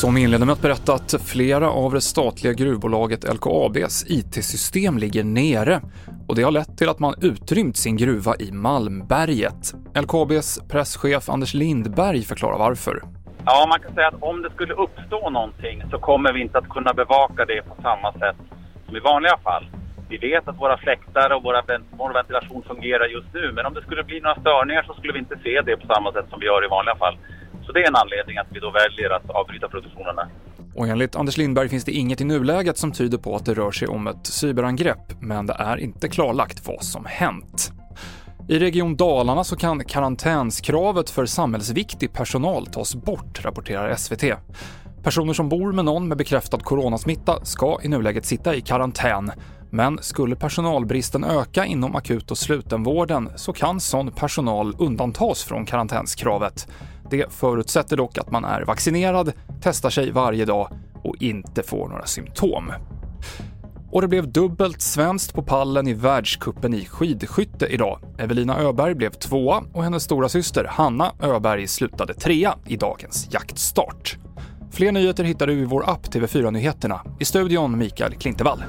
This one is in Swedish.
Som inleder med att berätta att flera av det statliga gruvbolaget LKABs IT-system ligger nere och det har lett till att man utrymt sin gruva i Malmberget. LKABs presschef Anders Lindberg förklarar varför. Ja, man kan säga att om det skulle uppstå någonting så kommer vi inte att kunna bevaka det på samma sätt som i vanliga fall. Vi vet att våra fläktar och våra, vår ventilation fungerar just nu, men om det skulle bli några störningar så skulle vi inte se det på samma sätt som vi gör i vanliga fall. Så det är en anledning att vi då väljer att avbryta produktionen. Och enligt Anders Lindberg finns det inget i nuläget som tyder på att det rör sig om ett cyberangrepp, men det är inte klarlagt vad som hänt. I Region Dalarna så kan karantänskravet för samhällsviktig personal tas bort, rapporterar SVT. Personer som bor med någon med bekräftad coronasmitta ska i nuläget sitta i karantän. Men skulle personalbristen öka inom akut och slutenvården så kan sån personal undantas från karantänskravet. Det förutsätter dock att man är vaccinerad, testar sig varje dag och inte får några symptom. Och det blev dubbelt svenskt på pallen i världskuppen i skidskytte idag. Evelina Öberg blev tvåa och hennes stora syster Hanna Öberg slutade trea i dagens jaktstart. Fler nyheter hittar du i vår app TV4 Nyheterna. I studion Mikael Klintevall.